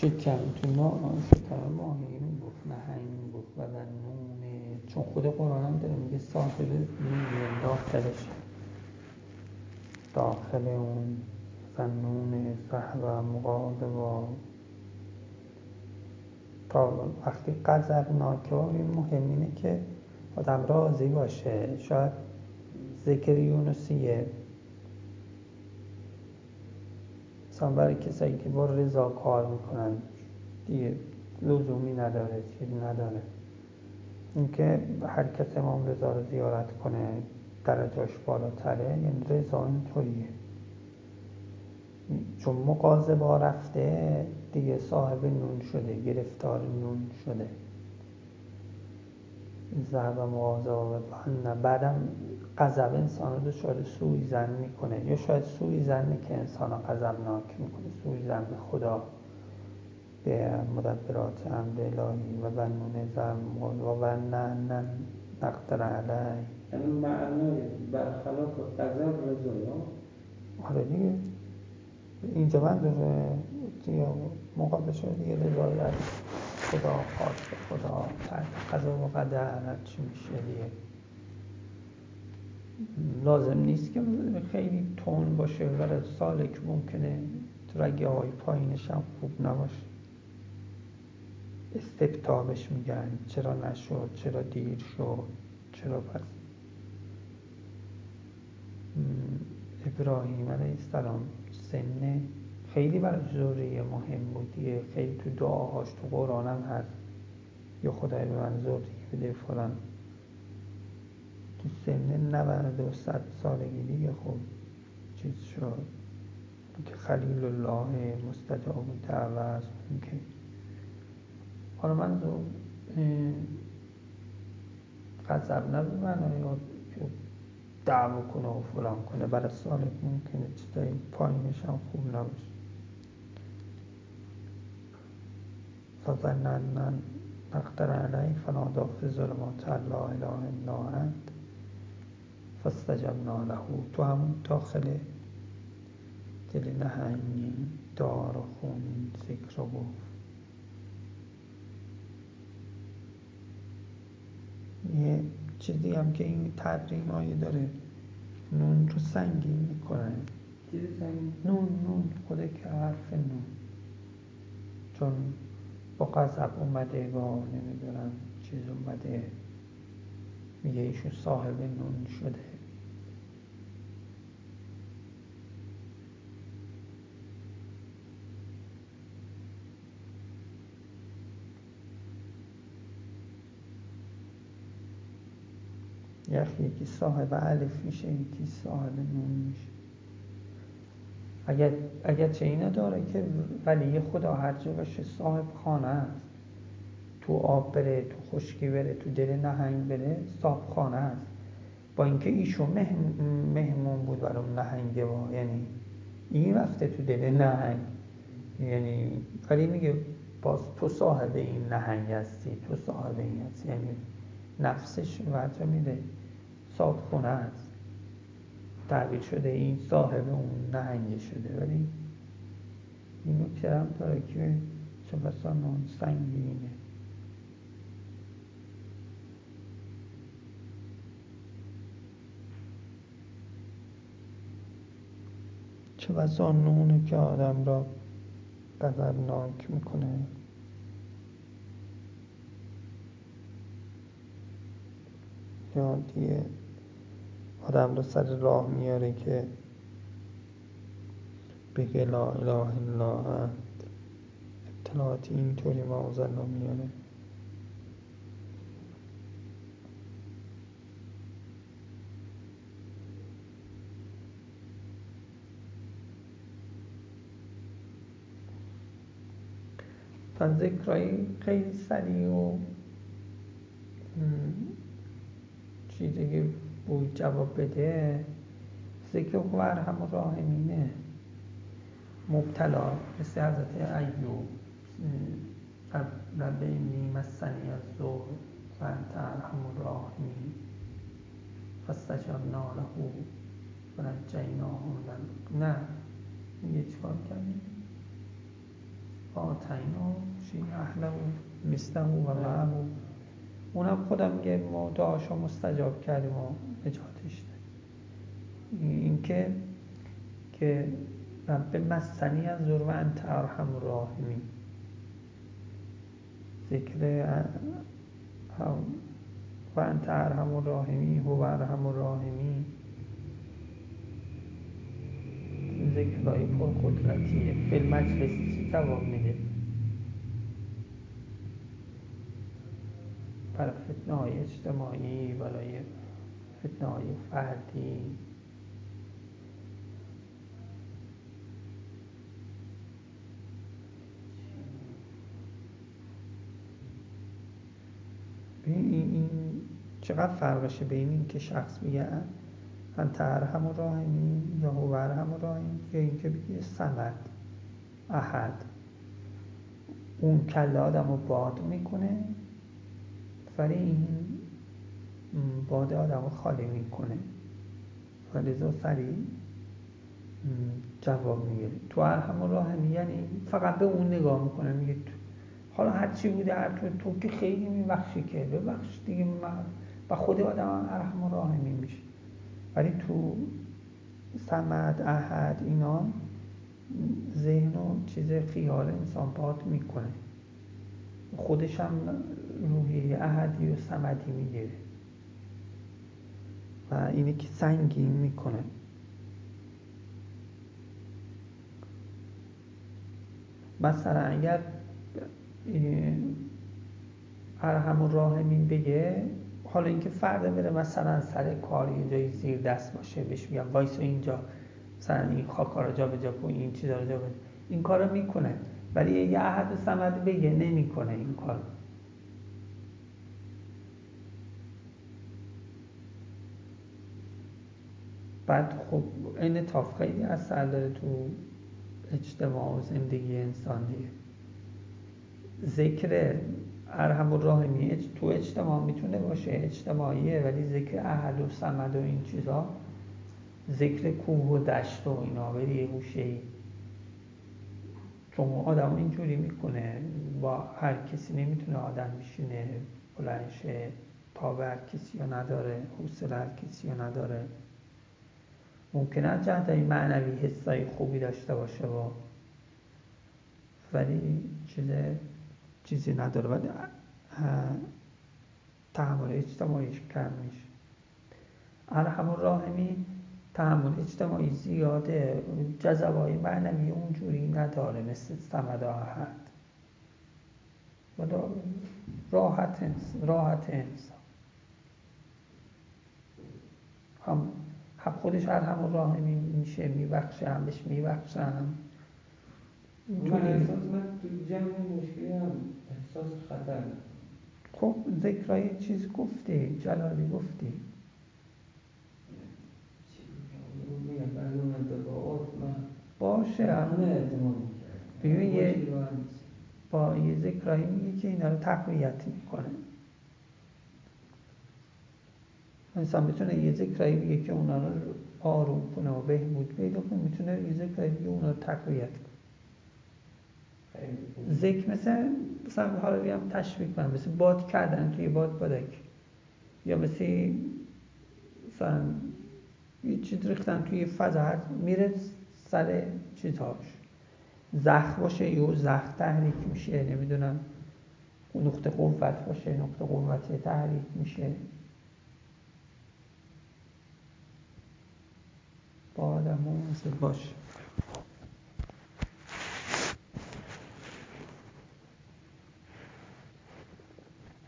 شکم تو شکم ماهی می‌گفت نهنگ گفت و نونه. چون خود قرآن هم داره میگه صاحب نون داخلش. داخل اون زنون صحب مقاضبا تا وقتی ناکه این مهم اینه که آدم راضی باشه. شاید ذکر یونسیه مثلا برای کسایی که با رضا کار می‌کنن. دیگه لزومی نداره چیزی نداره. اینکه هر کس امام رضا رو زیارت کنه درجاش بالاتره یعنی رضا اینطوریه. چون با رفته دیگه صاحب نون شده گرفتار نون شده. ذهب مغازه و بعدم قذب انسان رو دچار سوی زن می‌کنه. یا شاید سوی زنه که انسان قذبناک می‌کنه. سوی زن به خدا به مدبرات امر الهی و بنون زن و نه نه نقدر علی یعنی معنای برخلاف قذب رضا آره دیگه. اینجا من دیگه مقابل شده دیگه رضایت خدا خواست خدا قضا و قدر چی میشه دیگه. لازم نیست که خیلی تون باشه برای سالک ممکنه رگه های پایینش هم خوب نباشه. استبتابش میگن چرا نشد چرا دیر شد چرا پس. ابراهیم علیه السلام سن خیلی برای ذریه مهم بود. خیلی تو دعاهاش تو قرآن هم هست. یا خدای به من ذریه بده فلان. تو سن 90 و 100 سالگی دیگه خب چیز شد. که خلیل الله مستجاب دعوه است. که حالا من غضب نه به دعوا کنه و فلان کنه. برای سالک ممکنه چیزایی پایینش هم خوب نباشه. فظنن نقدر علیه فنادا فی ظلمات لا اله الا انت فاستجبنا له. تو همون داخل دل نهنگی دار و خون ذکر رو گفت یه چیزی هم که این تدریم هایی داره. نون رو سنگین می‌کنه. نون نون خود که حرف نون. چون با قذب اومده با نمی‌دونم چیز اومده. میگه ایشون صاحب نون شده. یکی صاحب علف میشه یکی صاحب نون میشه. اگر, اگر چه اینه داره که ولی خدا هر جا باشه صاحب خانه است. تو آب بره تو خشکی بره تو دل نهنگ بره صاحب خانه است. با اینکه ایشون مهمون بود اون نهنگه با یعنی این رفته تو دل نهنگ. یعنی ولی میگه باز تو صاحب این نهنگ هستی تو صاحب این هستی. یعنی نفسش ورجا میده. صاحب خونه است. تعبیر شده این صاحب اون نهنگه شده. ولی این نکته هم داره که چه بسا نون سنگینه چه بسا نونه که آدم را غضبناک می‌کنه. یا دیگه آدم رو سر راه میاره که بگه لا اله الا انت. اطلاعاتی اینطوری رو میاره. ذکرهای خیلی سریع و چیزی که بود جواب بده ذکر و هم راهمینه. مبتلا مثل حضرت ایوب رب اینی مسنی از زور فانت ارحم الراحمین. فاستجبنا له ونجیناه نه میگه چیکار کردیم آتینا شی اهله مثله و معه اونم خودم میگه ما دعاشو مستجاب کردیم و نجاتش این که که رب مسنی از و انت ارحم راحمی ذکر و انت ارحم راحمی هو ارحم راحمی ذکرهای پر قدرتیه فیلم مجلس چی جواب میده؟ برای فتنه های اجتماعی برای فتنه های فردی این, چقدر فرقشه بین این که شخص میگه انت ارحم راهمی یا هو ارحم راهمی یا اینکه بگه سمد احد. اون کله آدم رو باد می‌کنه ولی این باد آدم خالی می‌کنه. و لذا سریع جواب می‌گیره. تو ارحم راهمی یعنی فقط به اون نگاه می‌کنه میگه حالا هر چی بوده هر تو, تو که خیلی میبخشی که ببخش دیگه من و خود آدم ارحم و راهمی میشه. ولی تو سمد احد اینا ذهن و چیز خیال انسان باد می‌کنه. خودش هم روحی احدی و سمدی می‌گیره. و اینه که سنگین می‌کنه. مثلا اگر ارحم الراحمین بگه حالا اینکه فرد بره مثلا سر کار یه جایی زیر دست باشه بهش میگم وایس اینجا مثلا این خاکا رو جا به جا این چیزا رو جا این کارو می‌کنه. ولی یه احد سمد بگه نمی‌کنه این کار بعد خب انعطاف خیلی اثر داره تو اجتماع و زندگی انسان دیگه. ذکر ارحم الراحمی تو اجتماع می‌تونه باشه اجتماعیه ولی ذکر اهل و سمد و این چیزا ذکر کوه و دشت و اینا بری یه ای. چون آدم اینجوری می‌کنه با هر کسی نمی‌تونه آدم بشینه بلنشه تا به هر کسی نداره حوصله هر کسی نداره. ممکنه جهت معنوی حسای خوبی داشته باشه و ولی چیز چیزی نداره. ولی تحمل اجتماعیش کم میشه ارحم الراحمی تحمل اجتماعی زیاده. جذبای معنوی اونجوری نداره مثل سمد احد راحت انسان راحت انسان. هم هم خودش ارحم الراحمی میشه میبخشه هم بهش میبخشم من احساس من تو جمع مشکلی هم احساس خطر. خب ذکرای چیز گفتی جلالی گفتی. باشه. ببین یه با یه ذکرایی میگه که اینا رو تقویت می‌کنه. انسان می‌تونه یه ذکرایی بگه که اونا رو آروم کنه و بهبود پیدا کنه می‌تونه یه ذکرایی بگه اونا رو تقویت کنه. ذکر مثل مثلا حالا تشبیه کنم مثل باد کردن توی باد بادک. یا مثل مثلا یه چیز ریختن توی فضا میره سر چیزهاش. زخ باشه یا زخ تحریک میشه نمی‌دونم نقطه قوت باشه نقطه قوت تحریک میشه. قال موسى باش.